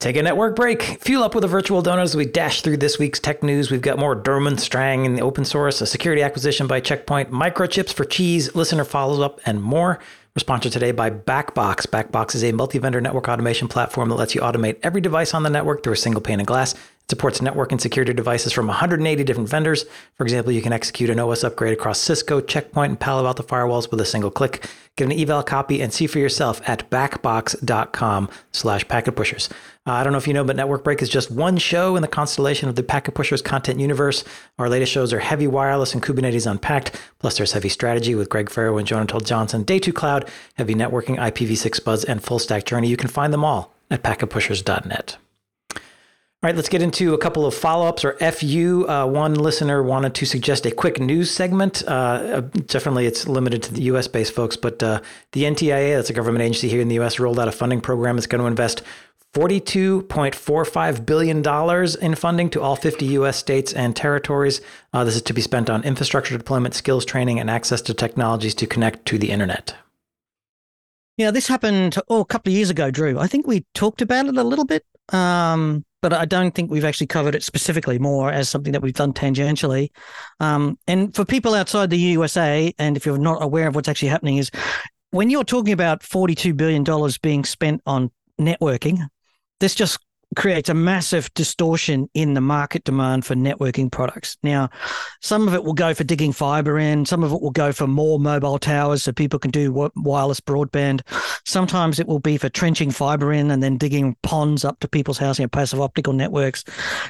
Take a network break. Fuel up with a virtual donut as we dash through this week's tech news. We've got more Durman Strang in the open source, a security acquisition by Check Point, microchips for cheese, listener follow up, and more. We're sponsored today by Backbox. Backbox is a multi vendor network automation platform that lets you automate every device on the network through a single pane of glass. Supports network and security devices from 180 different vendors. For example, you can execute an OS upgrade across Cisco, Check Point, and Palo Alto firewalls with a single click. Get an eval copy and see for yourself at backbox.com slash packet pushers. Uh, I don't know if you know, but Network Break is just one show in the constellation of the Packet Pushers content universe. Our latest shows are Heavy Wireless and Kubernetes Unpacked, plus there's Heavy Strategy with Greg Ferro and Johna Till Johnson, Day 2 Cloud, Heavy Networking, IPv6 Buzz, and Full Stack Journey. You can find them all at packetpushers.net. All right, let's get into a couple of follow ups or FU. Uh, one listener wanted to suggest a quick news segment. Uh, uh definitely, it's limited to the US based folks, but uh, the NTIA, that's a government agency here in the US, rolled out a funding program that's going to invest $42.45 billion in funding to all 50 U.S. states and territories. Uh, this is to be spent on infrastructure deployment, skills training, and access to technologies to connect to the internet. Yeah, this happened oh, a couple of years ago, Drew. I think we talked about it a little bit, um, but I don't think we've actually covered it specifically more as something that we've done tangentially. Um, and for people outside the USA, and if you're not aware of what's actually happening, is when you're talking about $42 billion being spent on networking, this just creates a massive distortion in the market demand for networking products. Now, some of it will go for digging fiber in, some of it will go for more mobile towers so people can do wireless broadband. Sometimes it will be for trenching fiber in and then digging ponds up to people's housing and passive optical networks.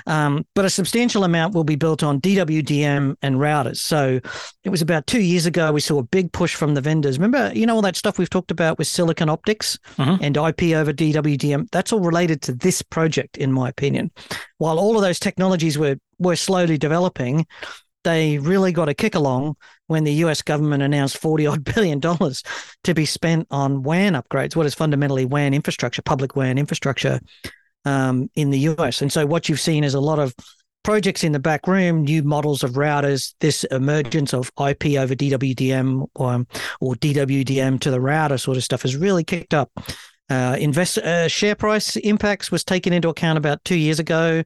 Um, but a substantial amount will be built on DWDM and routers. So it was about two years ago we saw a big push from the vendors. Remember, you know all that stuff we've talked about with silicon optics mm-hmm. and IP over DWDM? That's all related to this project project, in my opinion. While all of those technologies were were slowly developing, they really got a kick along when the US government announced 40 odd billion dollars to be spent on WAN upgrades, what is fundamentally WAN infrastructure, public WAN infrastructure um, in the US. And so what you've seen is a lot of projects in the back room, new models of routers, this emergence of IP over DWDM or, or DWDM to the router sort of stuff has really kicked up uh, invest uh, share price impacts was taken into account about two years ago.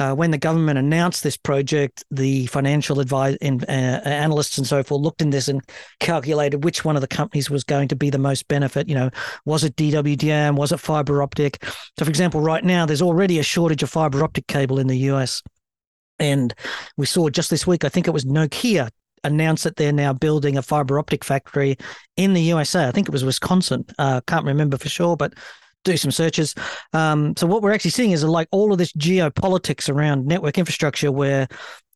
Uh, when the government announced this project, the financial advice and uh, analysts and so forth looked in this and calculated which one of the companies was going to be the most benefit. You know, was it DWDM? Was it fiber optic? So, for example, right now there's already a shortage of fiber optic cable in the US. And we saw just this week, I think it was Nokia announced that they're now building a fiber optic factory in the USA. I think it was Wisconsin. Uh, can't remember for sure, but do some searches. Um, so what we're actually seeing is like all of this geopolitics around network infrastructure, where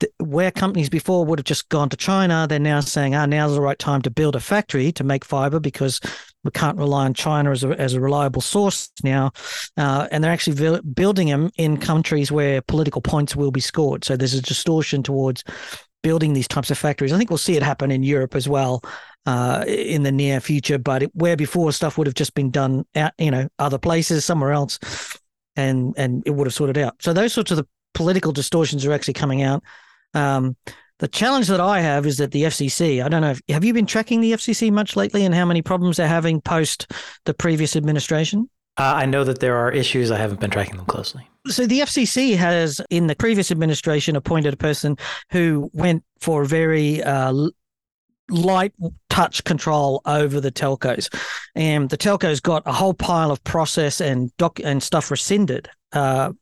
the, where companies before would have just gone to China, they're now saying, "Ah, now's the right time to build a factory to make fiber because we can't rely on China as a, as a reliable source now." Uh, and they're actually building them in countries where political points will be scored. So there's a distortion towards building these types of factories. I think we'll see it happen in Europe as well uh, in the near future. But it, where before stuff would have just been done out, you know, other places, somewhere else, and and it would have sorted out. So those sorts of the political distortions are actually coming out. Um, the challenge that I have is that the FCC. I don't know. If, have you been tracking the FCC much lately, and how many problems they're having post the previous administration? Uh, I know that there are issues. I haven't been tracking them closely. So the FCC has, in the previous administration, appointed a person who went for very uh, light touch control over the telcos, and the telcos got a whole pile of process and doc and stuff rescinded. Uh,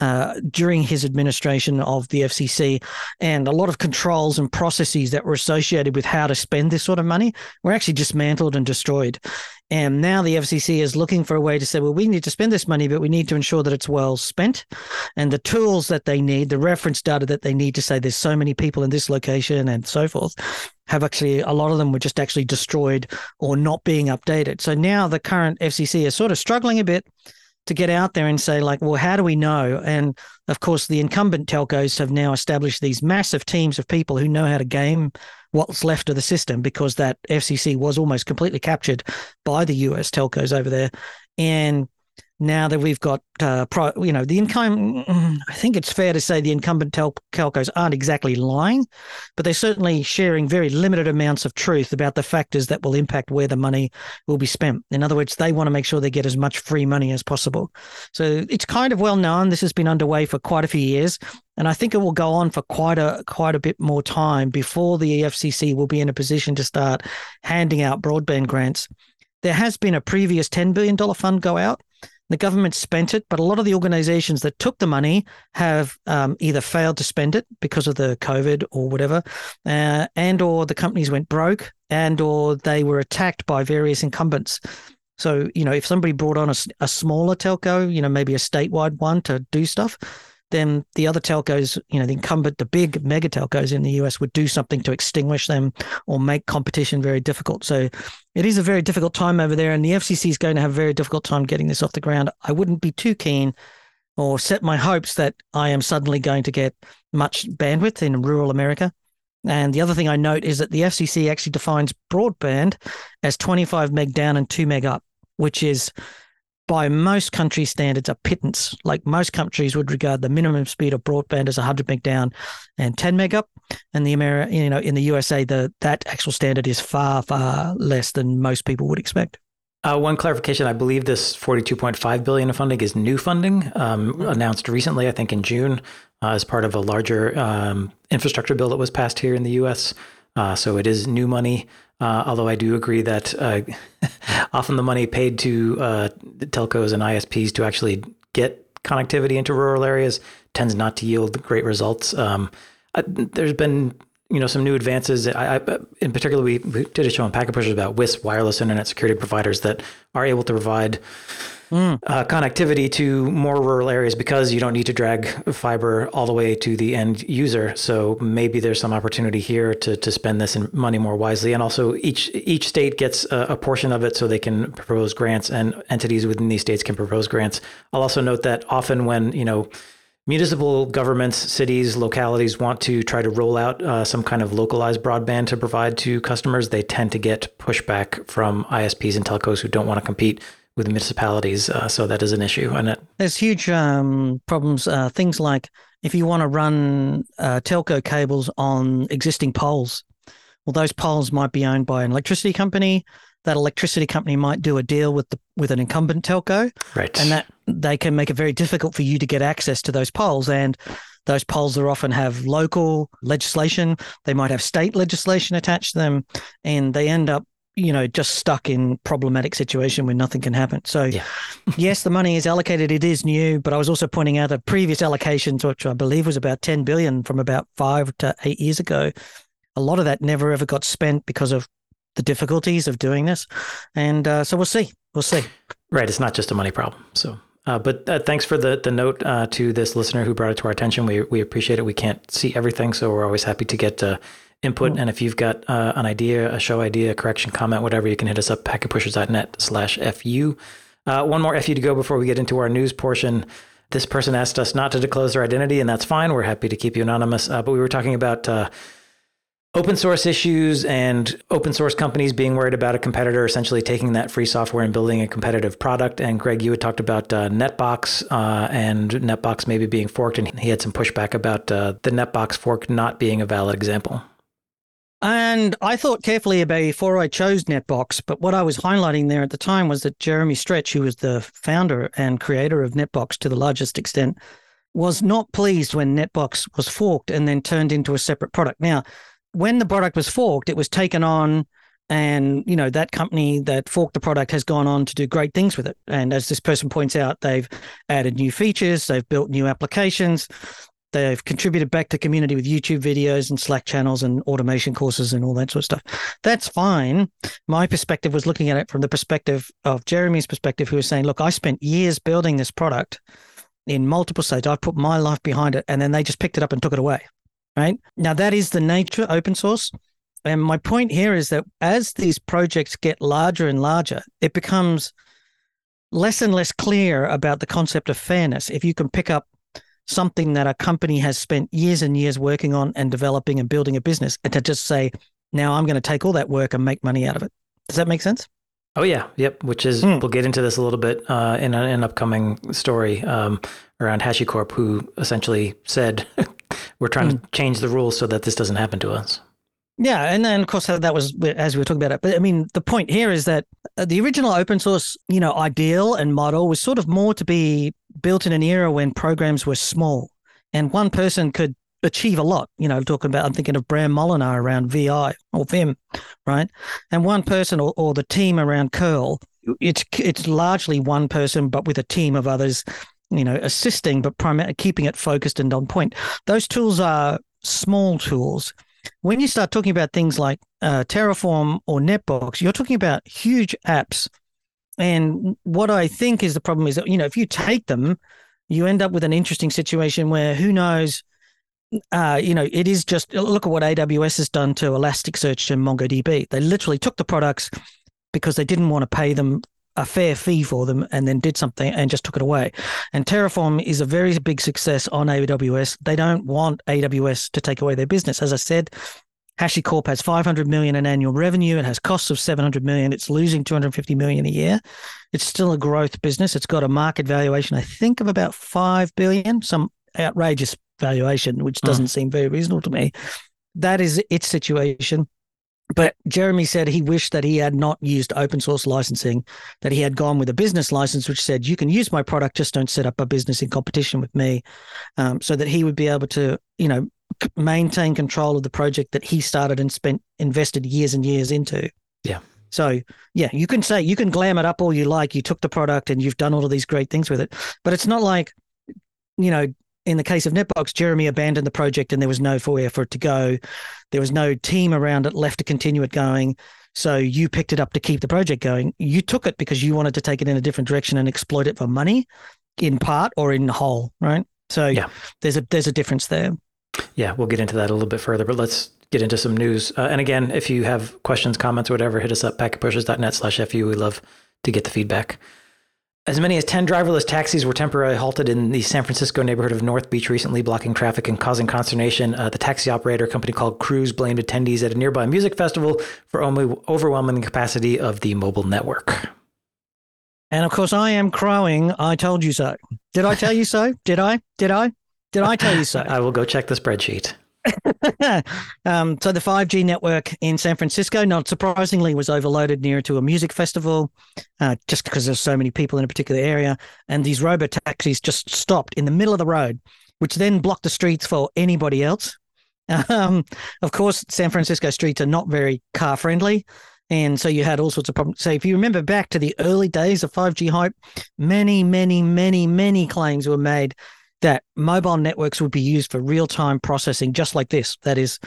uh, during his administration of the FCC, and a lot of controls and processes that were associated with how to spend this sort of money were actually dismantled and destroyed. And now the FCC is looking for a way to say, well, we need to spend this money, but we need to ensure that it's well spent. And the tools that they need, the reference data that they need to say there's so many people in this location and so forth, have actually, a lot of them were just actually destroyed or not being updated. So now the current FCC is sort of struggling a bit to get out there and say, like, well, how do we know? And of course, the incumbent telcos have now established these massive teams of people who know how to game what's left of the system because that FCC was almost completely captured by the US telcos over there. And now that we've got, uh, pro, you know, the income, I think it's fair to say the incumbent tel- telcos aren't exactly lying, but they're certainly sharing very limited amounts of truth about the factors that will impact where the money will be spent. In other words, they want to make sure they get as much free money as possible. So it's kind of well known. This has been underway for quite a few years. And I think it will go on for quite a quite a bit more time before the EFCC will be in a position to start handing out broadband grants. There has been a previous $10 billion fund go out the government spent it, but a lot of the organizations that took the money have um, either failed to spend it because of the COVID or whatever, uh, and or the companies went broke, and or they were attacked by various incumbents. So you know, if somebody brought on a, a smaller telco, you know, maybe a statewide one to do stuff, then the other telcos, you know, the incumbent, the big mega telcos in the US would do something to extinguish them or make competition very difficult. So it is a very difficult time over there, and the FCC is going to have a very difficult time getting this off the ground. I wouldn't be too keen or set my hopes that I am suddenly going to get much bandwidth in rural America. And the other thing I note is that the FCC actually defines broadband as 25 meg down and 2 meg up, which is by most country standards, a pittance. Like most countries would regard the minimum speed of broadband as 100 meg down and 10 meg up. And the Ameri- you know, in the USA, the that actual standard is far, far less than most people would expect. Uh, one clarification: I believe this 42.5 billion of funding is new funding, um, mm-hmm. announced recently. I think in June, uh, as part of a larger um, infrastructure bill that was passed here in the U.S. Uh, so it is new money. Uh, although I do agree that uh, often the money paid to uh, telcos and ISPs to actually get connectivity into rural areas tends not to yield great results. Um, I, there's been you know some new advances. I, I, in particular, we, we, did a show on Packet Pushers about WISP wireless internet security providers that are able to provide mm. uh, connectivity to more rural areas because you don't need to drag fiber all the way to the end user. So maybe there's some opportunity here to to spend this money more wisely. And also, each each state gets a, a portion of it, so they can propose grants, and entities within these states can propose grants. I'll also note that often when you know municipal governments, cities, localities want to try to roll out uh, some kind of localized broadband to provide to customers, they tend to get pushback from ISPs and telcos who don't want to compete with municipalities. Uh, so that is an issue. And it there's huge um, problems. Uh, things like if you want to run uh, telco cables on existing poles, well, those poles might be owned by an electricity company. That electricity company might do a deal with the with an incumbent telco, right? And that they can make it very difficult for you to get access to those poles. And those poles are often have local legislation. They might have state legislation attached to them, and they end up you know just stuck in problematic situation where nothing can happen so yeah. yes the money is allocated it is new but i was also pointing out that previous allocations which i believe was about 10 billion from about 5 to 8 years ago a lot of that never ever got spent because of the difficulties of doing this and uh, so we'll see we'll see right it's not just a money problem so uh, but uh, thanks for the the note uh, to this listener who brought it to our attention. We we appreciate it. We can't see everything, so we're always happy to get uh, input. Mm. And if you've got uh, an idea, a show idea, a correction, comment, whatever, you can hit us up, packetpushers.net slash FU. Uh, one more FU to go before we get into our news portion. This person asked us not to disclose their identity, and that's fine. We're happy to keep you anonymous. Uh, but we were talking about uh, open source issues and open source companies being worried about a competitor essentially taking that free software and building a competitive product. And Greg, you had talked about uh, Netbox uh, and Netbox maybe being forked, and he had some pushback about uh, the Netbox fork not being a valid example. And I thought carefully about before I chose Netbox, but what I was highlighting there at the time was that Jeremy Stretch, who was the founder and creator of Netbox to the largest extent, was not pleased when Netbox was forked and then turned into a separate product. Now, when the product was forked, it was taken on and you know that company that forked the product has gone on to do great things with it and as this person points out they've added new features they've built new applications They've contributed back to community with YouTube videos and Slack channels and automation courses and all that sort of stuff. That's fine. My perspective was looking at it from the perspective of Jeremy's perspective, who was saying, look, I spent years building this product in multiple stages. I put my life behind it, and then they just picked it up and took it away. Right now, that is the nature of open source. And my point here is that as these projects get larger and larger, it becomes less and less clear about the concept of fairness. If you can pick up something that a company has spent years and years working on and developing and building a business, and to just say, now I'm going to take all that work and make money out of it. Does that make sense? Oh yeah, yep. Which is hmm. we'll get into this a little bit uh, in a, an upcoming story um, around HashiCorp, who essentially said we're trying hmm. to change the rules so that this doesn't happen to us. Yeah, and then of course that was as we were talking about it. But I mean, the point here is that uh, the original open source, you know, ideal and model was sort of more to be built in an era when programs were small and one person could achieve a lot. You know, talking about, I'm thinking of Bram Moolenaar around VI or Vim, right? And one person or, or the team around curl, it's it's largely one person, but with a team of others, you know, assisting, but primarily keeping it focused and on point. Those tools are small tools. When you start talking about things like uh, Terraform or Netbox, you're talking about huge apps. And what I think is the problem is that, you know, if you take them, you end up with an interesting situation where who knows uh, you know, it is just look at what AWS has done to Elasticsearch and MongoDB. They literally took the products because they didn't want to pay them a fair fee for them and then did something and just took it away. And Terraform is a very big success on AWS. They don't want AWS to take away their business. As I said, HashiCorp has 500 million in annual revenue. It has costs of 700 million. It's losing 250 million a year. It's still a growth business. It's got a market valuation, I think, of about 5 billion, some outrageous valuation, which doesn't mm. seem very reasonable to me. That is its situation. But Jeremy said he wished that he had not used open source licensing, that he had gone with a business license, which said, you can use my product, just don't set up a business in competition with me. Um, so that he would be able to, you know, maintain control of the project that he started and spent invested years and years into. Yeah. So yeah, you can say you can glam it up all you like. You took the product and you've done all of these great things with it, but it's not like, you know, in the case of Netbox, Jeremy abandoned the project and there was no foyer for it to go. There was no team around it left to continue it going. So you picked it up to keep the project going. You took it because you wanted to take it in a different direction and exploit it for money, in part or in whole, right? So yeah. there's a there's a difference there. Yeah, we'll get into that a little bit further, but let's get into some news. Uh, and again, if you have questions, comments, whatever, hit us up packetpushers.net slash FU. We love to get the feedback. As many as 10 driverless taxis were temporarily halted in the San Francisco neighborhood of North Beach recently, blocking traffic and causing consternation. Uh, the taxi operator company called Cruise blamed attendees at a nearby music festival for only overwhelming the capacity of the mobile network. And of course, I am crowing. I told you so. Did I tell you so? Did I? Did I? Did I tell you so? I will go check the spreadsheet. um, so the 5G network in San Francisco, not surprisingly, was overloaded near to a music festival, uh, just because there's so many people in a particular area, and these robo taxis just stopped in the middle of the road, which then blocked the streets for anybody else. Um, of course, San Francisco streets are not very car friendly. And so you had all sorts of problems. So if you remember back to the early days of 5G hype, many, many, many, many claims were made that mobile networks would be used for real time processing, just like this. That is,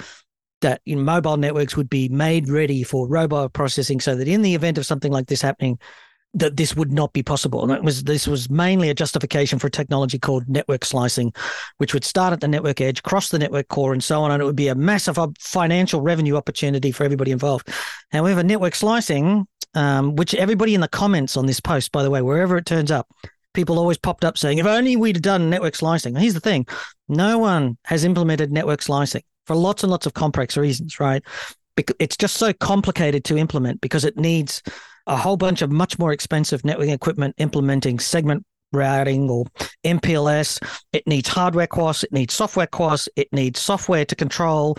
that you know, mobile networks would be made ready for robot processing, so that in the event of something like this happening, that this would not be possible. And it was this was mainly a justification for a technology called network slicing, which would start at the network edge, cross the network core, and so on. And it would be a massive financial revenue opportunity for everybody involved. However, network slicing, um, which everybody in the comments on this post, by the way, wherever it turns up, people always popped up saying, if only we'd done network slicing. Here's the thing no one has implemented network slicing for lots and lots of complex reasons, right? It's just so complicated to implement because it needs a whole bunch of much more expensive networking equipment implementing segment routing or MPLS. It needs hardware costs, it needs software costs, it needs software to control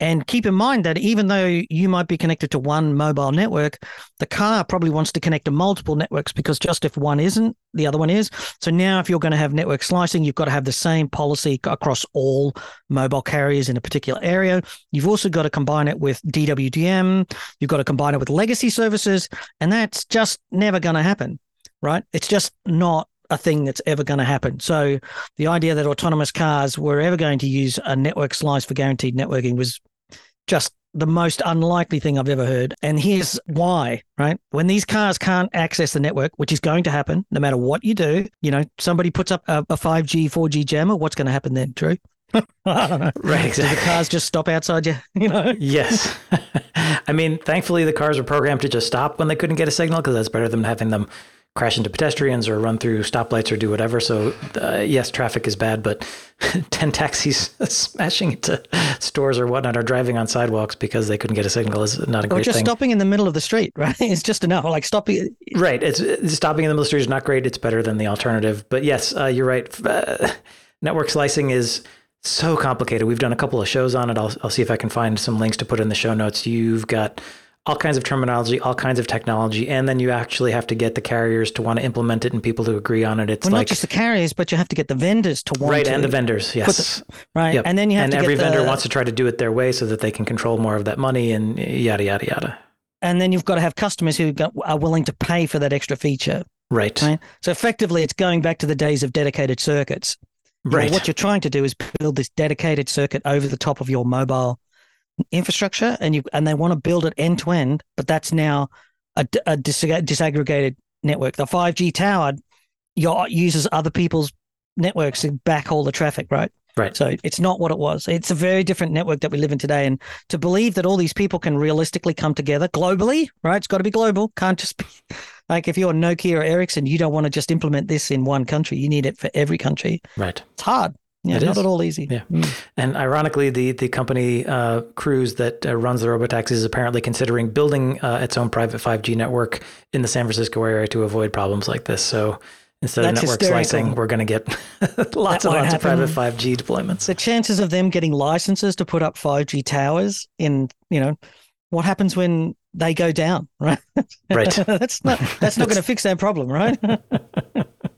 and keep in mind that even though you might be connected to one mobile network, the car probably wants to connect to multiple networks because just if one isn't, the other one is. So now, if you're going to have network slicing, you've got to have the same policy across all mobile carriers in a particular area. You've also got to combine it with DWDM, you've got to combine it with legacy services, and that's just never going to happen, right? It's just not a thing that's ever going to happen. So the idea that autonomous cars were ever going to use a network slice for guaranteed networking was just the most unlikely thing I've ever heard. And here's why, right? When these cars can't access the network, which is going to happen no matter what you do, you know, somebody puts up a, a 5G, 4G jammer, what's going to happen then, Drew? right, exactly. Do the cars just stop outside you, you know? Yes. I mean, thankfully the cars were programmed to just stop when they couldn't get a signal because that's better than having them crash into pedestrians or run through stoplights or do whatever. So, uh, yes, traffic is bad, but 10 taxis smashing into stores or whatnot or driving on sidewalks because they couldn't get a signal is not a good thing. or great just thing. stopping in the middle of the street, right? It's just enough. Like stopping. Right. It's, it's stopping in the middle of the street is not great. It's better than the alternative. But yes, uh, you're right. Uh, network slicing is so complicated. We've done a couple of shows on it. I'll, I'll see if I can find some links to put in the show notes. You've got all kinds of terminology, all kinds of technology, and then you actually have to get the carriers to want to implement it and people to agree on it. It's Well, like not just the carriers, but you have to get the vendors to want it. right, to. and the vendors, yes, right, Yep. and then you have and every vendor the, wants to try to do it their way so that they can control more of that money and yada yada yada. and then you've got to have customers who are willing to pay for that extra feature. Right, Right. So effectively, it's going back to the days of dedicated circuits. You know, right, what you're trying to do is build this dedicated circuit over the top of your mobile infrastructure, and you and they want to build it end to end, but that's now a dis- disaggregated network. The 5G tower your, uses other people's networks to backhaul the traffic, right? right. So it's not what it was. It's a very different network that we live in today. And to believe that all these people can realistically come together globally, right? It's got to be global. Can't just be like if you're Nokia or Ericsson, you don't want to just implement this in one country. You need it for every country. right. It's hard. Yeah, It not is. at all easy. Yeah. Mm. And ironically, the the company uh, Cruise that uh, runs the robotaxis is apparently considering building uh, its own private 5G network in the San Francisco area to avoid problems like this. So instead That's of network hysterical. slicing, we're going to get lots and won't lots of private 5G deployments. The chances of them getting licenses to put up 5G towers in, you know, what happens when they go down, right? Right. that's not that's not going to fix that problem, right?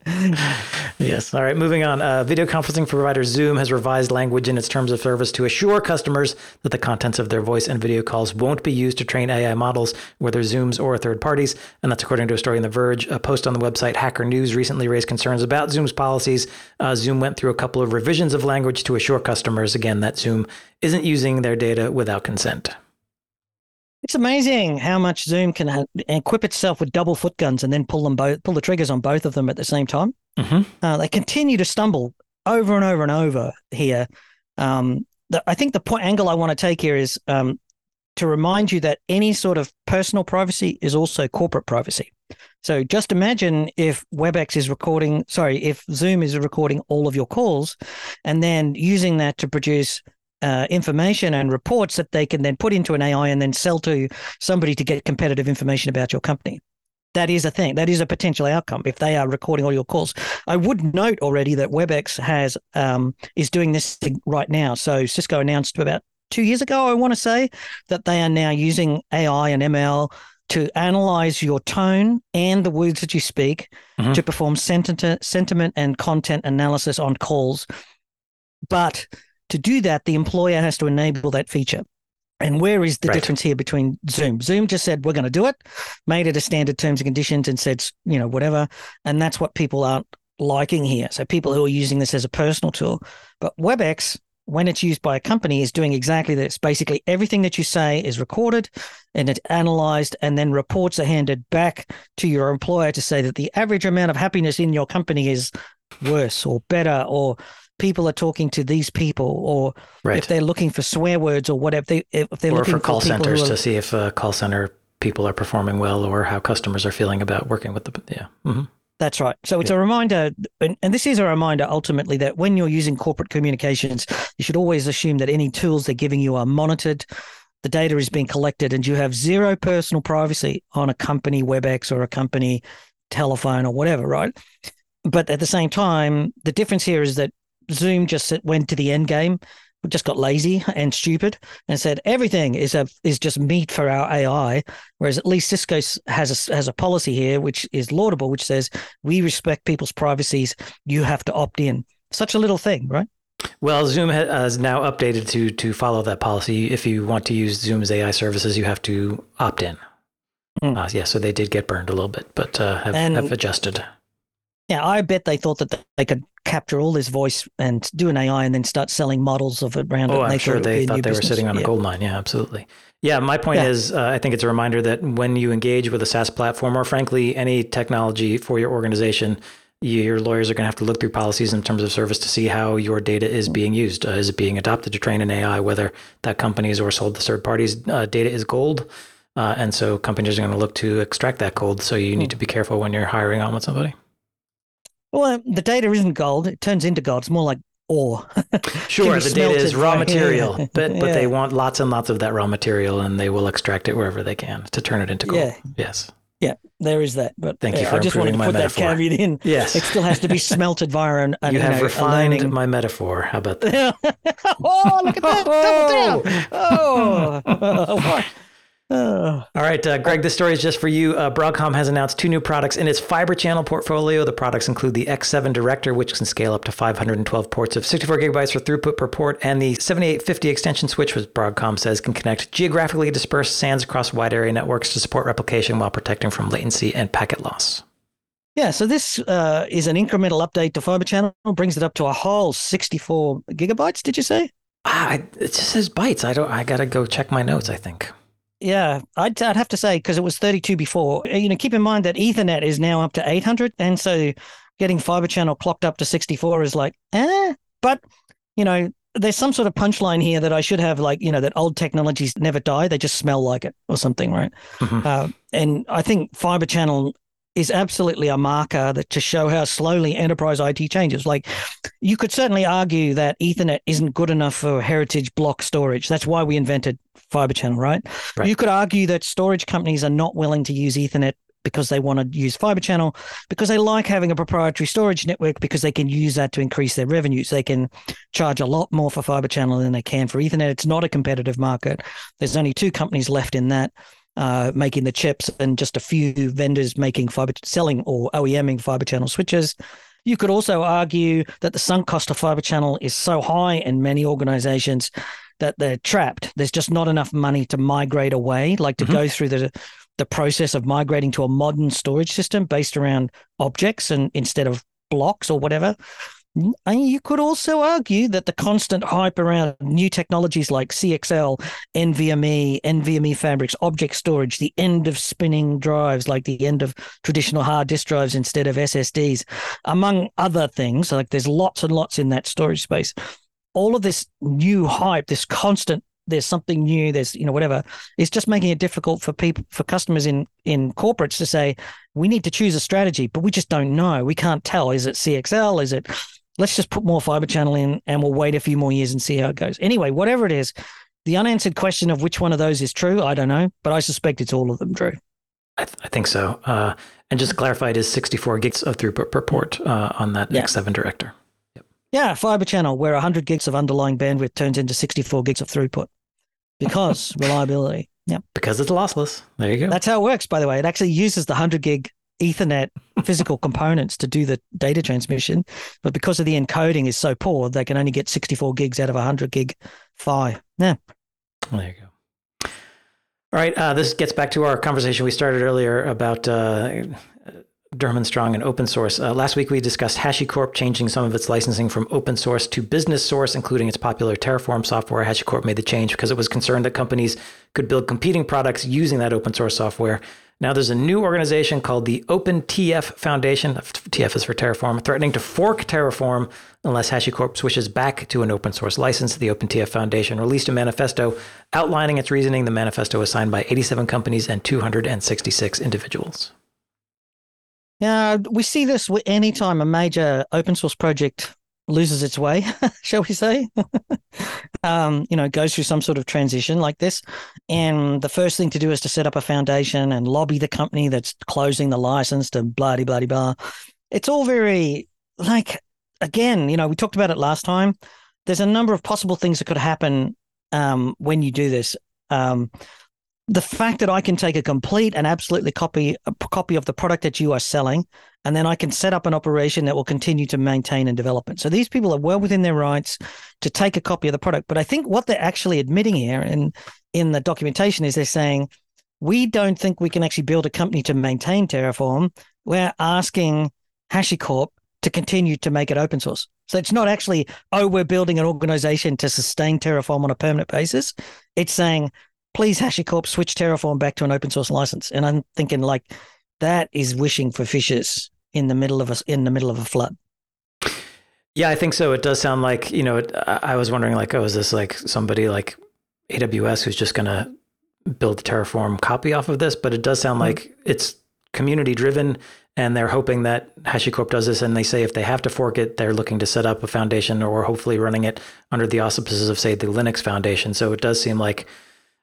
Yes. All right. Moving on. Uh, video conferencing provider Zoom has revised language in its terms of service to assure customers that the contents of their voice and video calls won't be used to train AI models, whether Zoom's or third parties. And that's according to a story in The Verge. A post on the website Hacker News recently raised concerns about Zoom's policies. Uh, Zoom went through a couple of revisions of language to assure customers, again, that Zoom isn't using their data without consent. It's amazing how much Zoom can ha- equip itself with double foot guns and then pull them both, pull the triggers on both of them at the same time. Mm-hmm. Uh, they continue to stumble over and over and over here. Um, the, I think the point angle I want to take here is um, to remind you that any sort of personal privacy is also corporate privacy. So just imagine if WebEx is recording, sorry, if Zoom is recording all of your calls and then using that to produce uh, information and reports that they can then put into an AI and then sell to somebody to get competitive information about your company. That is a thing. That is a potential outcome if they are recording all your calls. I would note already that WebEx has um, is doing this thing right now. So Cisco announced about two years ago, I want to say, that they are now using AI and ML to analyze your tone and the words that you speak Mhm. to perform sentiment, sentiment and content analysis on calls. But to do that, the employer has to enable that feature. And where is the Right. difference here between Zoom? Zoom just said, we're going to do it, made it a standard terms and conditions and said, you know, whatever. And that's what people aren't liking here. So people who are using this as a personal tool. But WebEx, when it's used by a company, is doing exactly this. Basically, everything that you say is recorded and it's analyzed, and then reports are handed back to your employer to say that the average amount of happiness in your company is worse or better, or people are talking to these people, or Right. if they're looking for swear words or whatever, they, if they're or looking for call who centers are- to see if uh, call center people are performing well or how customers are feeling about working with the yeah hmm That's right. So it's a reminder, and, and this is a reminder ultimately that when you're using corporate communications, you should always assume that any tools they're giving you are monitored, the data is being collected, and you have zero personal privacy on a company WebEx or a company telephone or whatever, right? But at the same time, the difference here is that Zoom just went to the end game, just got lazy and stupid, and said everything is a is just meat for our AI. Whereas at least Cisco has a has a policy here, which is laudable, which says we respect people's privacies. You have to opt in. Such a little thing, right? Well, Zoom has now updated to to follow that policy. If you want to use Zoom's AI services, you have to opt in. Hmm. Uh, yeah, so they did get burned a little bit, but uh, have, And- have adjusted. Yeah, I bet they thought that they could capture all this voice and do an AI and then start selling models of it around it. Oh, and I'm thought sure it they thought they were sitting on a gold mine. Yeah, absolutely. Yeah, my point Yeah. is, uh, I think it's a reminder that when you engage with a SaaS platform or, frankly, any technology for your organization, your lawyers are going to have to look through policies in terms of service to see how your data is being used. Uh, is it being adopted to train an AI? Whether that company's or sold to third parties, uh, data is gold. Uh, and so companies are going to look to extract that gold. So you need to be careful when you're hiring on with somebody. Well, um, the data isn't gold; it turns into gold. It's more like ore. sure, the data is raw material, yeah. but but Yeah. they want lots and lots of that raw material, and they will extract it wherever they can to turn it into gold. Yeah. Yes. Yeah, there is that. But Thank you for I just wanted to put my that metaphor. caveat in. Yes. It still has to be smelted via an, an you have know, refined my metaphor. How about that? oh, look at that! Double down. Oh, oh. what? Oh. All right, uh, Greg, this story is just for you. Uh, Broadcom has announced two new products in its fiber channel portfolio. The products include the X7 Director, which can scale up to 512 ports of 64 gigabytes for throughput per port, and the 7850 extension switch, which Broadcom says can connect geographically dispersed SANs across wide area networks to support replication while protecting from latency and packet loss. Yeah, so this uh, is an incremental update to Fiber Channel, brings it up to a whole 64 gigabytes, did you say? Ah, it just says bytes. I don't. I gotta go check my notes. I think. Yeah, I'd, I'd have to say, because it was 32 before. Uh, You know, keep in mind that Ethernet is now up to 800. And so getting Fiber Channel clocked up to 64 is like, eh. But, you know, there's some sort of punchline here that I should have, like, you know, that old technologies never die. They just smell like it or something, right? Mhm. Uh, and I think Fiber Channel is absolutely a marker that to show how slowly enterprise IT changes. Like you could certainly argue that Ethernet isn't good enough for heritage block storage. That's why we invented Fiber Channel, right? Right. You could argue that storage companies are not willing to use Ethernet because they want to use Fiber Channel because they like having a proprietary storage network because they can use that to increase their revenues. They can charge a lot more for Fiber Channel than they can for Ethernet. It's not a competitive market. There's only two companies left in that uh, making the chips and just a few vendors making fiber selling or OEMing fiber channel switches. You could also argue that the sunk cost of fiber channel is so high in many organizations that they're trapped. There's just not enough money to migrate away, like to Mhm. go through the the process of migrating to a modern storage system based around objects and instead of blocks or whatever. And you could also argue that the constant hype around new technologies like CXL, NVMe, NVMe fabrics, object storage, the end of spinning drives, like the end of traditional hard disk drives instead of SSDs, among other things. Like there's lots and lots in that storage space. All of this new hype, this constant, there's something new, there's, you know, whatever, is just making it difficult for people, for customers in in corporates to say, we need to choose a strategy, but we just don't know. We can't tell. Is it CXL? Is it let's just put more fiber channel in and we'll wait a few more years and see how it goes. Anyway, whatever it is, the unanswered question of which one of those is true, I don't know, but I suspect it's all of them, Drew. I, th- I think so. Uh, and just to clarify, it is 64 gigs of throughput per port uh, on that Yeah. X7 Director. Yeah, fiber channel where 100 gigs of underlying bandwidth turns into 64 gigs of throughput because reliability. Yeah, Because it's lossless. There you go. that's how it works, by the way. It actually uses the 100 gig Ethernet physical components to do the data transmission, but because of the encoding is so poor, they can only get 64 gigs out of a 100 gig PHY. Yeah. There you go. All right. Uh, this gets back to our conversation we started earlier about uh, Derman Strong and open source. Uh, last week we discussed HashiCorp changing some of its licensing from open source to business source, including its popular Terraform software. HashiCorp made the change because it was concerned that companies could build competing products using that open source software. Now there's a new organization called the OpenTF Foundation. TF is for Terraform, threatening to fork Terraform unless HashiCorp switches back to an open source license. The OpenTF Foundation released a manifesto outlining its reasoning. The manifesto was signed by 87 companies and 266 individuals. Yeah, we see this anytime a major open source project loses its way, shall we say? um, you know, goes through some sort of transition like this. And the first thing to do is to set up a foundation and lobby the company that's closing the license to blah de blah blah. It's all very like again, you know, we talked about it last time. There's a number of possible things that could happen um, when you do this. Um, the fact that I can take a complete and absolutely copy a p- copy of the product that you are selling, and then I can set up an operation that will continue to maintain and develop it. So these people are well within their rights to take a copy of the product. But I think what they're actually admitting here, and in the documentation, is they're saying we don't think we can actually build a company to maintain Terraform. We're asking HashiCorp to continue to make it open source. So it's not actually, oh, we're building an organization to sustain Terraform on a permanent basis. It's saying, please HashiCorp switch Terraform back to an open source license. And I'm thinking like that is wishing for fishes in the middle of a in the middle of a flood. Yeah, I think so. It does sound like, you know, it, I was wondering, like, oh, is this like somebody like AWS who's just going to build a Terraform copy off of this, but it does sound mm-hmm. like it's community driven and they're hoping that HashiCorp does this. And they say if they have to fork it, they're looking to set up a foundation or hopefully running it under the auspices of, say, the Linux Foundation. So it does seem like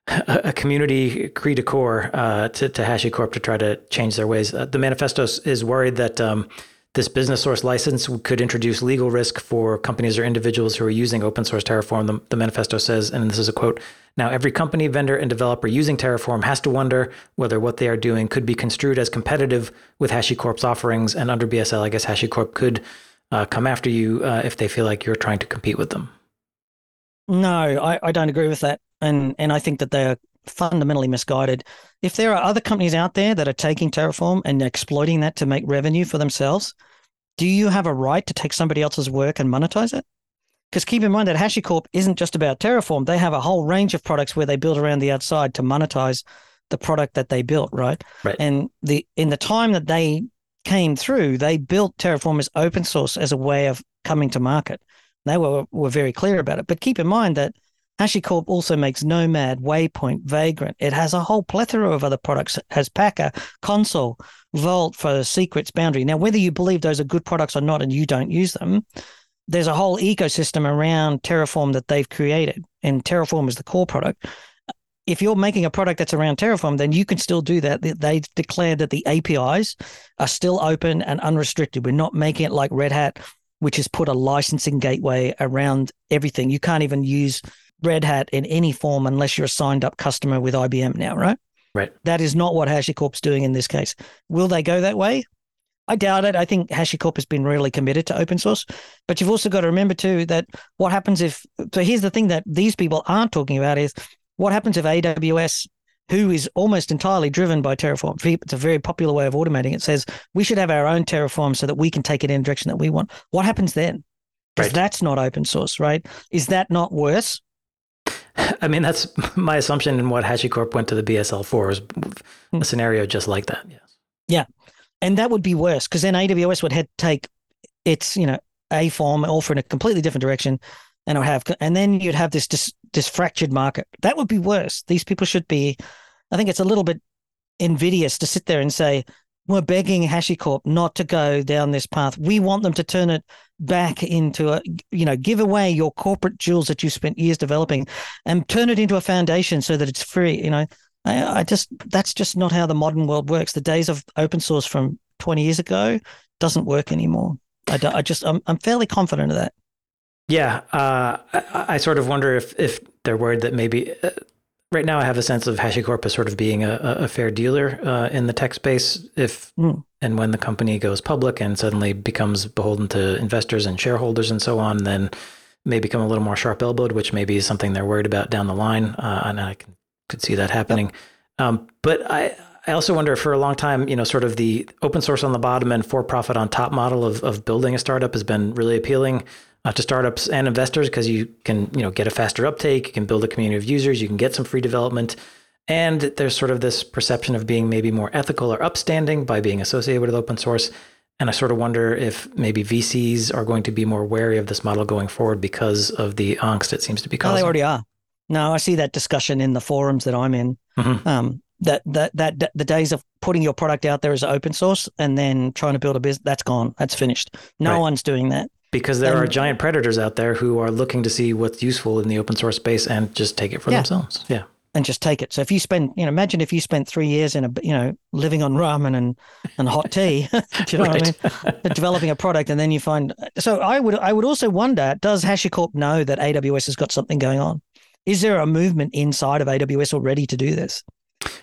a, community cri de coeur uh, to, to HashiCorp to try to change their ways. Uh, the manifesto is worried that um, this business source license could introduce legal risk for companies or individuals who are using open source Terraform. The, the, manifesto says, and this is a quote Now, every company, vendor, and developer using Terraform has to wonder whether what they are doing could be construed as competitive with HashiCorp's offerings. And under BSL, I guess HashiCorp could uh, come after you uh, if they feel like you're trying to compete with them. No, I, I don't agree with that. And, and I think that they are fundamentally misguided. If there are other companies out there that are taking Terraform and exploiting that to make revenue for themselves, do you have a right to take somebody else's work and monetize it? Because keep in mind that HashiCorp isn't just about Terraform. They have a whole range of products where they build around the outside to monetize the product that they built, right? Right. And the in the time that they came through, they built Terraform as open source as a way of coming to market. They were were very clear about it. But keep in mind that HashiCorp also makes Nomad, Waypoint, Vagrant. It has a whole plethora of other products. It has Packer, Consul, Vault for Secrets, Boundary. Now, whether you believe those are good products or not and you don't use them, there's a whole ecosystem around Terraform that they've created, and Terraform is the core product. If you're making a product that's around Terraform, then you can still do that. They declared that the APIs are still open and unrestricted. We're not making it like Red Hat, which has put a licensing gateway around everything. You can't even use Red Hat in any form unless you're a signed up customer with IBM now, right? Right. That is not what HashiCorp's doing in this case. Will they go that way? I doubt it. I think HashiCorp has been really committed to open source. But you've also got to remember too that what happens if so here's the thing that these people aren't talking about is what happens if AWS, who is almost entirely driven by Terraform, it's a very popular way of automating it, says we should have our own Terraform so that we can take it in the direction that we want. What happens then? Because right. that's not open source, right? Is that not worse? I mean, that's my assumption in what HashiCorp went to the BSL for is a hmm. scenario just like that. Yes. Yeah. And that would be worse because then AWS would take its, you know, a form offer in a completely different direction and it would have, and then you'd have this, this, this fractured market. That would be worse. These people should be, I think it's a little bit invidious to sit there and say, we're begging HashiCorp not to go down this path. We want them to turn it back into a, you know, give away your corporate jewels that you spent years developing and turn it into a foundation so that it's free. You know, I, I just, that's just not how the modern world works. The days of open source from 20 years ago doesn't work anymore. I, I just, I'm, I'm fairly confident of that. Yeah. Uh, I, I, sort of wonder if, if they're worried that maybe uh, right now I have a sense of HashiCorp as sort of being a, a fair dealer uh, in the tech space. If mm. and when the company goes public and suddenly becomes beholden to investors and shareholders and so on, then may become a little more sharp elbowed, which maybe is something they're worried about down the line. Uh, and I can, could see that happening. Yep. Um, but I, I also wonder for a long time, you know, sort of the open source on the bottom and for profit on top model of, of building a startup has been really appealing uh, to startups and investors because you can you know get a faster uptake, you can build a community of users, you can get some free development, and there's sort of this perception of being maybe more ethical or upstanding by being associated with open source. And I sort of wonder if maybe VCs are going to be more wary of this model going forward because of the angst it seems to be causing. Oh, they already are. No, I see that discussion in the forums that I'm in. Mm-hmm. Um, that, that that the days of putting your product out there as open source and then trying to build a business that's gone. That's finished. No right. one's doing that because there and, are giant predators out there who are looking to see what's useful in the open source space and just take it for yeah. themselves. Yeah. And just take it. So if you spend, you know, imagine if you spent three years in a, you know, living on ramen and, and hot tea, do you know right. what I mean? Developing a product and then you find, so I would, I would also wonder, does HashiCorp know that AWS has got something going on? Is there a movement inside of AWS already to do this?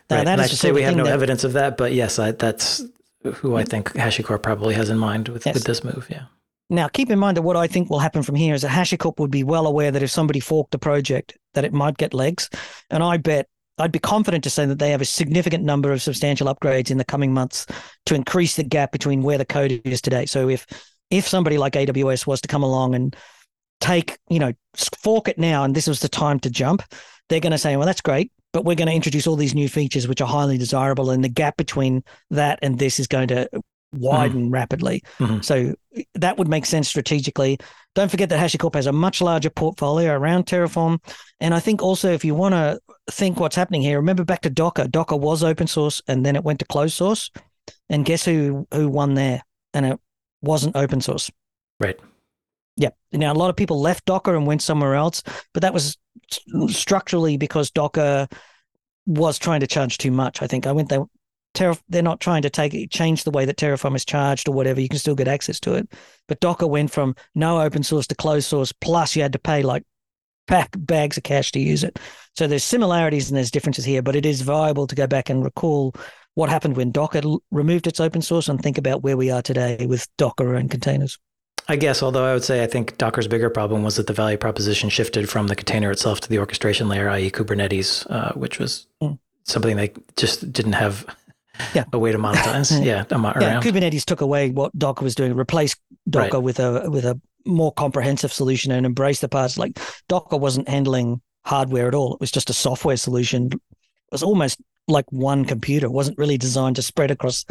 Now, right. That I say we have no that, evidence of that, but yes, I, that's who I think HashiCorp probably has in mind with, yes. with this move. Yeah. Now, keep in mind that what I think will happen from here is that HashiCorp would be well aware that if somebody forked the project, that it might get legs. And I bet I'd be confident to say that they have a significant number of substantial upgrades in the coming months to increase the gap between where the code is today. So if if somebody like AWS was to come along and take, you know, fork it now and this was the time to jump, they're going to say, well, that's great, but we're going to introduce all these new features which are highly desirable and the gap between that and this is going to widen mm-hmm. rapidly. Mm-hmm. So that would make sense strategically. Don't forget that HashiCorp has a much larger portfolio around Terraform. And I think also if you want to think what's happening here. Remember back to Docker. Docker was open source and then it went to closed source. And guess who who won there? And it wasn't open source. Right. Yeah. Now a lot of people left Docker and went somewhere else, but that was structurally because Docker was trying to charge too much. I think I went there. Terra, they're not trying to take change the way that Terraform is charged or whatever. You can still get access to it, but Docker went from no open source to closed source. Plus, you had to pay like pack bags of cash to use it. So there's similarities and there's differences here, but it is viable to go back and recall what happened when Docker removed its open source and think about where we are today with Docker and containers. I guess, although I would say I think Docker's bigger problem was that the value proposition shifted from the container itself to the orchestration layer, i.e., Kubernetes, uh, which was mm. something they just didn't have yeah. a way to monetize. yeah, yeah, Kubernetes took away what Docker was doing, replaced Docker right. with a with a more comprehensive solution and embraced the parts. Like Docker wasn't handling hardware at all; it was just a software solution. It was almost like one computer. It wasn't really designed to spread across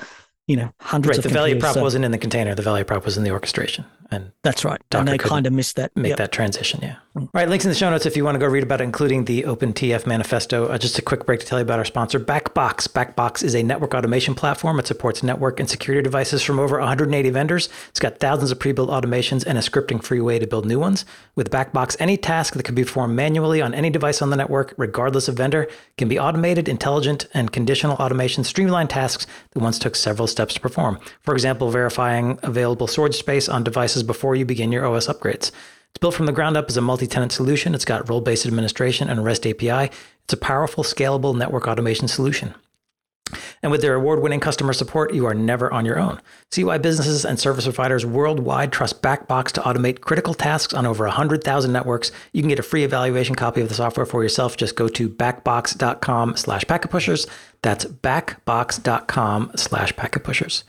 you know hundreds right, of the value prop so. wasn't in the container the value prop was in the orchestration and that's right. Docker and they kind of missed that. make yep. that transition yeah. Mm. all right links in the show notes if you want to go read about it including the opentf manifesto. Uh, just a quick break to tell you about our sponsor backbox. Backbox is a network automation platform. It supports network and security devices from over 180 vendors. It's got thousands of pre-built automations and a scripting free way to build new ones. With backbox any task that can be performed manually on any device on the network regardless of vendor can be automated intelligent and conditional automation streamline tasks that once took several steps to perform. For example, verifying available storage space on devices before you begin your OS upgrades. It's built from the ground up as a multi tenant solution. It's got role based administration and REST API. It's a powerful, scalable network automation solution. And with their award winning customer support, you are never on your own. See why businesses and service providers worldwide trust Backbox to automate critical tasks on over 100,000 networks. You can get a free evaluation copy of the software for yourself. Just go to backbox.com slash packetpushers. That's backbox.com slash packetpushers.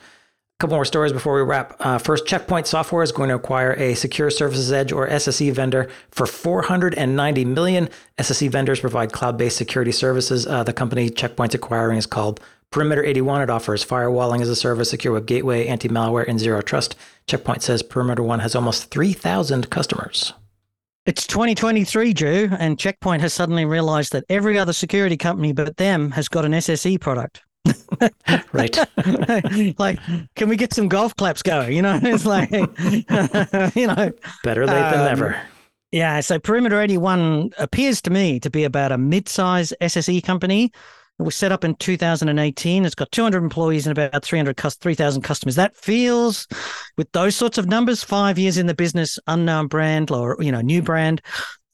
Couple more stories before we wrap. Uh, first, Check Point Software is going to acquire a Secure Services Edge or SSE vendor for 490 million. SSE vendors provide cloud-based security services. Uh, the company Check Point's acquiring is called Perimeter 81. It offers firewalling as a service, secure web gateway, anti-malware, and zero trust. Check Point says Perimeter One has almost 3,000 customers. It's 2023, Drew, and Check Point has suddenly realized that every other security company but them has got an SSE product. Right. like, can we get some golf claps going? You know, it's like, you know, better late um, than never. Yeah. So Perimeter 81 appears to me to be about a mid size SSE company. It was set up in 2018. It's got 200 employees and about 300 3,000 customers. That feels, with those sorts of numbers, five years in the business, unknown brand or you know new brand,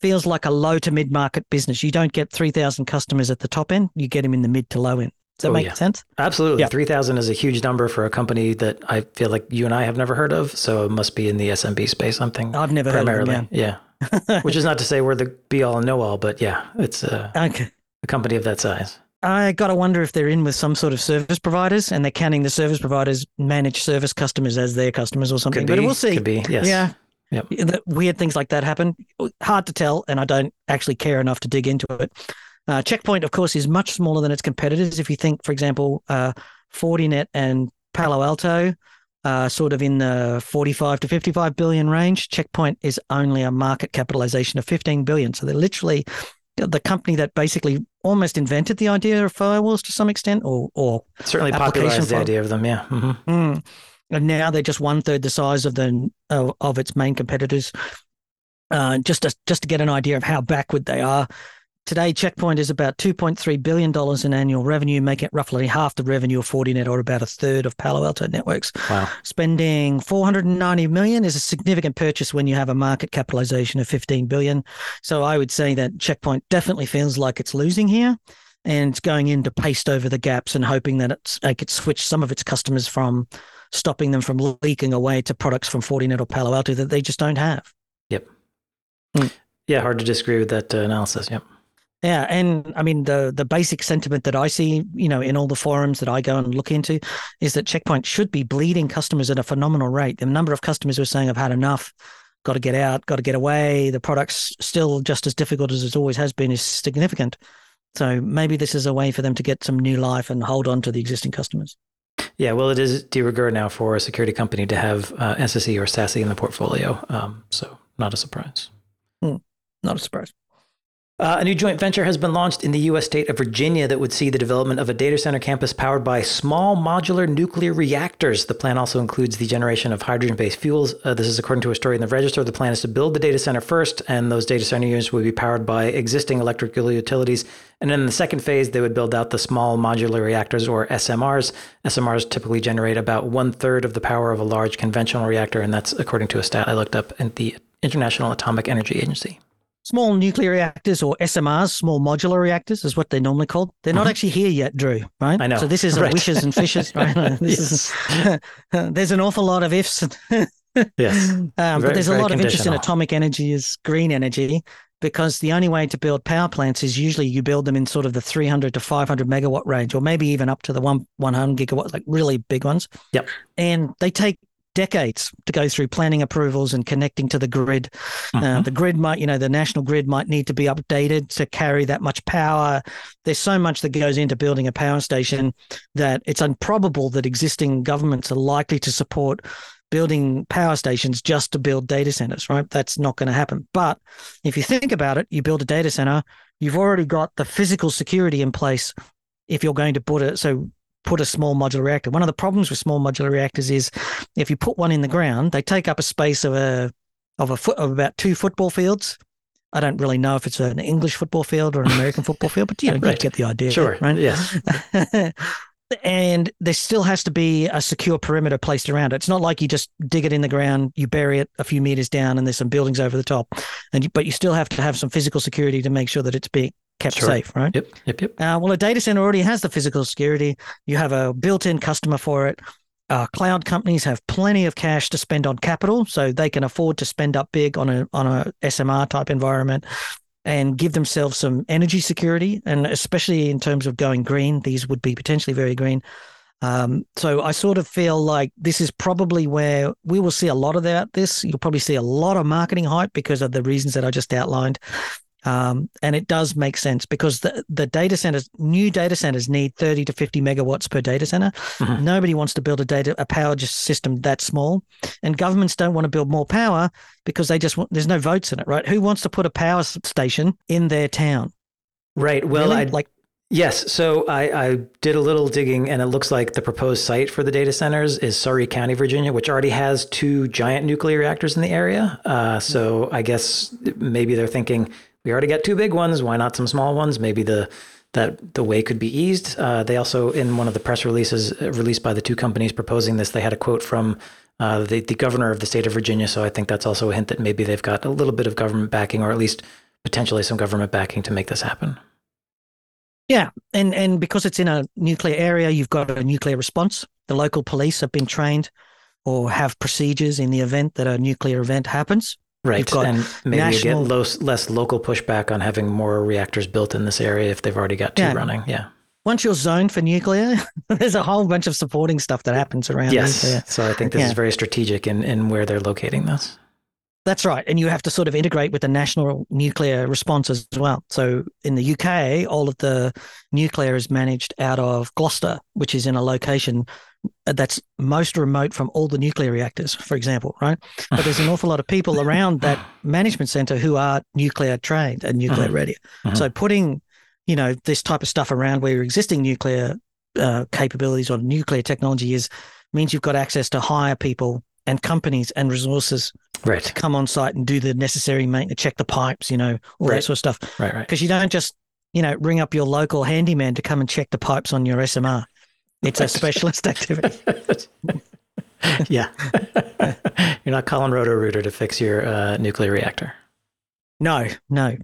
feels like a low to mid market business. You don't get 3,000 customers at the top end. You get them in the mid to low end. Does that oh, make yeah. sense? Absolutely. Yeah. 3,000 is a huge number for a company that I feel like you and I have never heard of. So it must be in the SMB space, something. I've never primarily. heard of them, yeah. yeah. Which is not to say we're the be all and know all, but yeah, it's a, okay. a company of that size. I got to wonder if they're in with some sort of service providers and they're counting the service providers managed service customers as their customers or something. Be, but we'll see. Could be, yes. Yeah. Yep. Weird things like that happen. Hard to tell, and I don't actually care enough to dig into it. Uh, Check Point, of course, is much smaller than its competitors. If you think, for example, uh, Fortinet and Palo Alto, uh, sort of in the 45 to 55 billion range, Check Point is only a market capitalization of 15 billion. So they're literally the company that basically almost invented the idea of firewalls to some extent, or or certainly popularized the idea of them. Yeah. Mm-hmm. Mm. And now they're just one third the size of the of, of its main competitors. Uh, just to, just to get an idea of how backward they are, Today, Check Point is about $2.3 billion in annual revenue, making it roughly half the revenue of Fortinet or about a third of Palo Alto Networks. Wow. Spending 490 million is a significant purchase when you have a market capitalization of 15 billion. So I would say that Check Point definitely feels like it's losing here and it's going in to paste over the gaps and hoping that it's, it could switch some of its customers from stopping them from leaking away to products from Fortinet or Palo Alto that they just don't have. Yep. Mm. Yeah, hard to disagree with that uh, analysis. Yep. Yeah, and I mean the the basic sentiment that I see, you know, in all the forums that I go and look into, is that Check Point should be bleeding customers at a phenomenal rate. The number of customers who are saying, "I've had enough, got to get out, got to get away," the product's still just as difficult as it always has been, is significant. So maybe this is a way for them to get some new life and hold on to the existing customers. Yeah, well, it is de rigueur now for a security company to have uh, SSE or SASE in the portfolio, um, so not a surprise. Hmm, not a surprise. Uh, a new joint venture has been launched in the U.S. state of Virginia that would see the development of a data center campus powered by small modular nuclear reactors. The plan also includes the generation of hydrogen based fuels. Uh, this is according to a story in the Register. The plan is to build the data center first, and those data center units would be powered by existing electrical utilities. And then in the second phase, they would build out the small modular reactors or SMRs. SMRs typically generate about one third of the power of a large conventional reactor, and that's according to a stat I looked up at the International Atomic Energy Agency. Small nuclear reactors or SMRs, small modular reactors, is what they're normally called. They're not mm-hmm. actually here yet, Drew. Right? I know. So this is right. wishes and fishes. Right? yes. is, there's an awful lot of ifs. yes. Um, very, but there's a lot of interest in atomic energy as green energy because the only way to build power plants is usually you build them in sort of the 300 to 500 megawatt range, or maybe even up to the one 100 gigawatt, like really big ones. Yep. And they take decades to go through planning approvals and connecting to the grid. Uh, mm-hmm. Uh, the grid might, you know, the national grid might need to be updated to carry that much power. There's so much that goes into building a power station that it's improbable that existing governments are likely to support building power stations just to build data centers, right? That's not going to happen. But if you think about it, you build a data center, you've already got the physical security in place if you're going to put it. So put a small modular reactor. One of the problems with small modular reactors is if you put one in the ground, they take up a space of a of a foot of about two football fields. I don't really know if it's an English football field or an American football field, but you know, right. you get the idea. Sure. Right? Yes. and there still has to be a secure perimeter placed around it. It's not like you just dig it in the ground, you bury it a few meters down, and there's some buildings over the top. And you, but you still have to have some physical security to make sure that it's being kept sure. safe, right? Yep, yep, yep. Uh, well, a data center already has the physical security. You have a built-in customer for it. Uh, cloud companies have plenty of cash to spend on capital, so they can afford to spend up big on a on a SMR type environment and give themselves some energy security. And especially in terms of going green, these would be potentially very green. Um, so I sort of feel like this is probably where we will see a lot of that. This you'll probably see a lot of marketing hype because of the reasons that I just outlined. Um, and it does make sense because the, the data centers, new data centers need 30 to 50 megawatts per data center. Mm-hmm. Nobody wants to build a data, a power system that small. And governments don't want to build more power because they just want, there's no votes in it, right? Who wants to put a power station in their town? Right. Well, really? I like, Yes. So I, I, did a little digging, and it looks like the proposed site for the data centers is Surry County, Virginia, which already has two giant nuclear reactors in the area. Uh, so I guess maybe they're thinking we already got two big ones. Why not some small ones? Maybe the that the way could be eased. Uh, they also, in one of the press releases uh, released by the two companies proposing this, they had a quote from uh, the the governor of the state of Virginia. So I think that's also a hint that maybe they've got a little bit of government backing, or at least potentially some government backing to make this happen. Yeah, and and because it's in a nuclear area, you've got a nuclear response. The local police have been trained or have procedures in the event that a nuclear event happens. Right, and maybe national... you get less local pushback on having more reactors built in this area if they've already got two yeah. running. Yeah. Once you're zoned for nuclear, there's a whole bunch of supporting stuff that happens around. Yes, nuclear. so I think this yeah. is very strategic in in where they're locating this. That's right, and you have to sort of integrate with the national nuclear response as well. So in the UK, all of the nuclear is managed out of Gloucester, which is in a location that's most remote from all the nuclear reactors, for example, right? But there's an awful lot of people around that management center who are nuclear trained and nuclear uh-huh. ready. Uh-huh. So putting, you know, this type of stuff around where your existing nuclear uh, capabilities or nuclear technology is means you've got access to hire people and companies and resources right. to come on site and do the necessary maintenance, check the pipes, you know, all right. that sort of stuff. Right, right. Because you don't just, you know, ring up your local handyman to come and check the pipes on your SMR. It's a specialist activity. yeah. You're not calling Roto Rooter to fix your uh, nuclear reactor. No, no.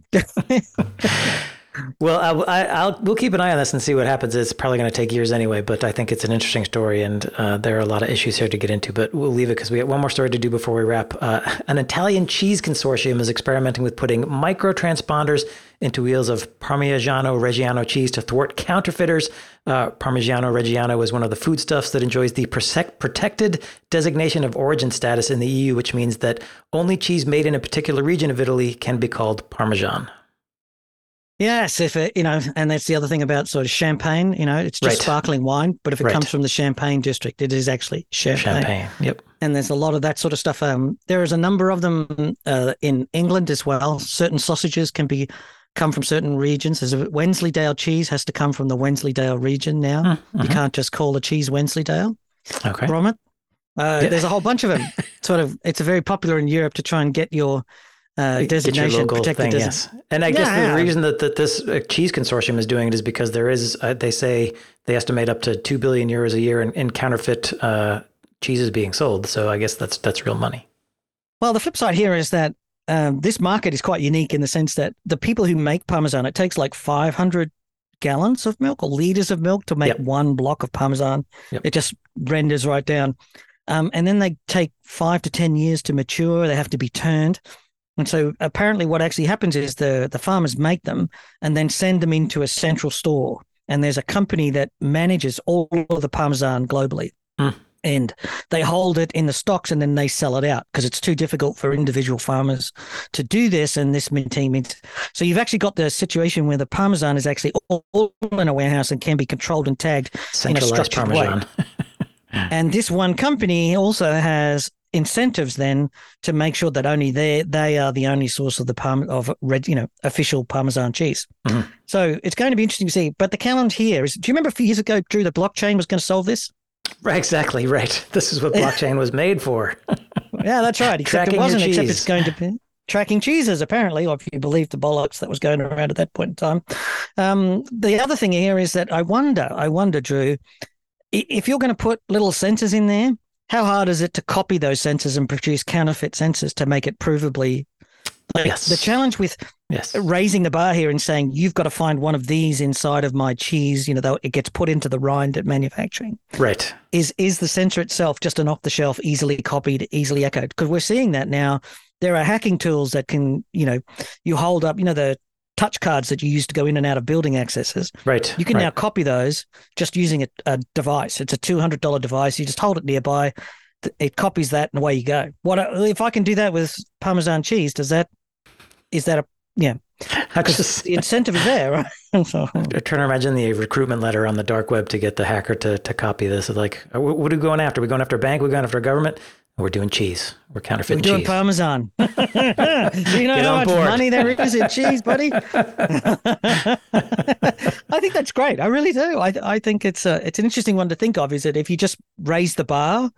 Well, I, will we'll keep an eye on this and see what happens. It's probably going to take years anyway, but I think it's an interesting story, and uh, there are a lot of issues here to get into. But we'll leave it because we have one more story to do before we wrap. Uh, an Italian cheese consortium is experimenting with putting micro transponders into wheels of Parmigiano Reggiano cheese to thwart counterfeiters. Uh, Parmigiano Reggiano is one of the foodstuffs that enjoys the protected designation of origin status in the EU, which means that only cheese made in a particular region of Italy can be called Parmesan. Yes, if it, you know, and that's the other thing about sort of champagne, you know, it's just right. sparkling wine, but if it right. comes from the Champagne district, it is actually champagne. Champagne, yep. And there's a lot of that sort of stuff. Um, there is a number of them uh, in England as well. Certain sausages can be come from certain regions. There's a Wensleydale cheese has to come from the Wensleydale region now. Mm-hmm. You can't just call a cheese Wensleydale Okay. from it. Uh, Yeah. There's a whole bunch of them. sort of, it's very popular in Europe to try and get your uh, designation, protected thing, yes. And I guess Yeah, the yeah. reason that, that this uh, cheese consortium is doing it is because there is, uh, they say, they estimate up to two billion euros a year in, in counterfeit uh, cheeses being sold. So I guess that's that's real money. Well, the flip side here is that um, this market is quite unique in the sense that the people who make Parmesan, it takes like 500 gallons of milk or liters of milk to make Yep. one block of Parmesan. Yep. It just renders right down. Um, and then they take five to 10 years to mature. They have to be turned. And so apparently what actually happens is the, the farmers make them and then send them into a central store. And there's a company that manages all of the Parmesan globally. Hmm. And they hold it in the stocks and then they sell it out because it's too difficult for individual farmers to do this. And this team means so you've actually got the situation where the Parmesan is actually all in a warehouse and can be controlled and tagged. Centralized structured way. Parmesan. And this one company also has incentives then to make sure that only they they are the only source of the parm of red you know official parmesan cheese Mhm. so it's going to be interesting to see but the challenge here is do you remember a few years ago drew the blockchain was going to solve this Right, exactly. Right. This is what blockchain was made for. yeah that's right except Tracking it wasn't except it's going to be tracking cheeses apparently or if you believe the bollocks that was going around at that point in time um, the other thing here is that i wonder i wonder drew if you're going to put little sensors in there how hard is it to copy those sensors and produce counterfeit sensors to make it provably like Yes. the challenge with Yes. raising the bar here and saying you've got to find one of these inside of my cheese you know though it gets put into the rind at manufacturing Right. is is the sensor itself just an off the shelf easily copied easily echoed because we're seeing that now there are hacking tools that can you know you hold up you know the touch cards that you use to go in and out of building accesses Right. you can right. now copy those just using a, a device it's a $200 device you just hold it nearby it copies that and away you go what if i can do that with parmesan cheese does that is that a yeah just the incentive is there right so, I'm trying to imagine the recruitment letter on the dark web to get the hacker to, to copy this. It's like, uh, what are we going after? Are we going after a bank? We're going after a government? We're doing cheese. We're counterfeiting we're doing cheese. parmesan do you know how much board. money there is in cheese buddy i think that's great i really do i, I think it's a, it's an interesting one to think of is that if you just raise the bar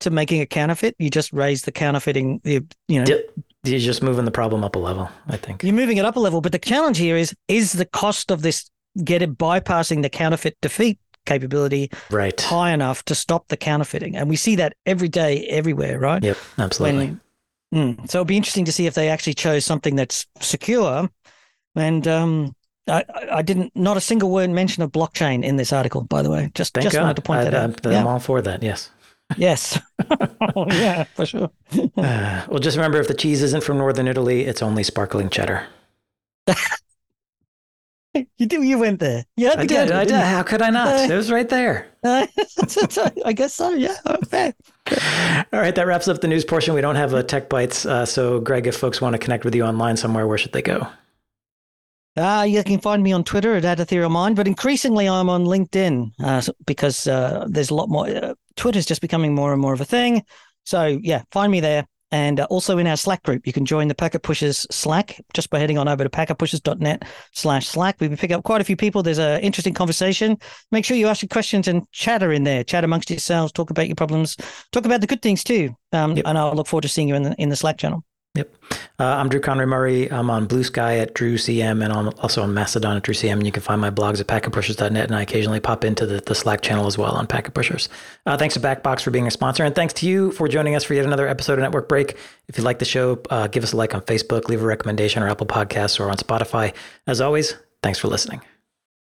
to making a counterfeit you just raise the counterfeiting the you know. You're just moving the problem up a level, I think. you're moving it up a level. But the challenge here is is the cost of this get it bypassing the counterfeit defeat capability Right. high enough to stop the counterfeiting? And we see that every day, everywhere, right? Yep. Absolutely. When, Mm. so it'll be interesting to see if they actually chose something that's secure. And um, I, I- I didn't, not a single word mention of blockchain in this article, by the way. Just, Thank just God. wanted to point I, that I, out. I'm Yeah. all for that. Yes. Yes. oh, yeah, for sure. Uh, well, just remember if the cheese isn't from northern Italy, it's only sparkling cheddar. You do. You went there. You had to I did. I did. you? How could I not? It was right there. Uh, I guess so. Yeah. Fair. All right. That wraps up the news portion. We don't have a tech bites. Uh, so, Greg, if folks want to connect with you online somewhere, where should they go? Uh, you can find me on Twitter at @etherealmind, but increasingly I'm on LinkedIn uh, because uh, there's a lot more. Uh, Twitter's just becoming more and more of a thing. So yeah, find me there. And uh, also in our Slack group, you can join the Packet Pushers Slack just by heading on over to packetpushers.net slash Slack. We've been picking up quite a few people. There's an interesting conversation. Make sure you ask your questions and chatter in there. Chat amongst yourselves. Talk about your problems. Talk about the good things too. Um, Yep. And I'll look forward to seeing you in the in the Slack channel. Yep. Uh, I'm Drew Conry Murray. I'm on Blue Sky at Drew CM and I'm also on Mastodon at Drew CM. And you can find my blogs at packetpushers.net. And I occasionally pop into the, the Slack channel as well on Packet Pushers. Uh, thanks to Backbox for being a sponsor. And thanks to you for joining us for yet another episode of Network Break. If you like the show, uh, give us a like on Facebook, leave a recommendation or Apple Podcasts or on Spotify. As always, thanks for listening.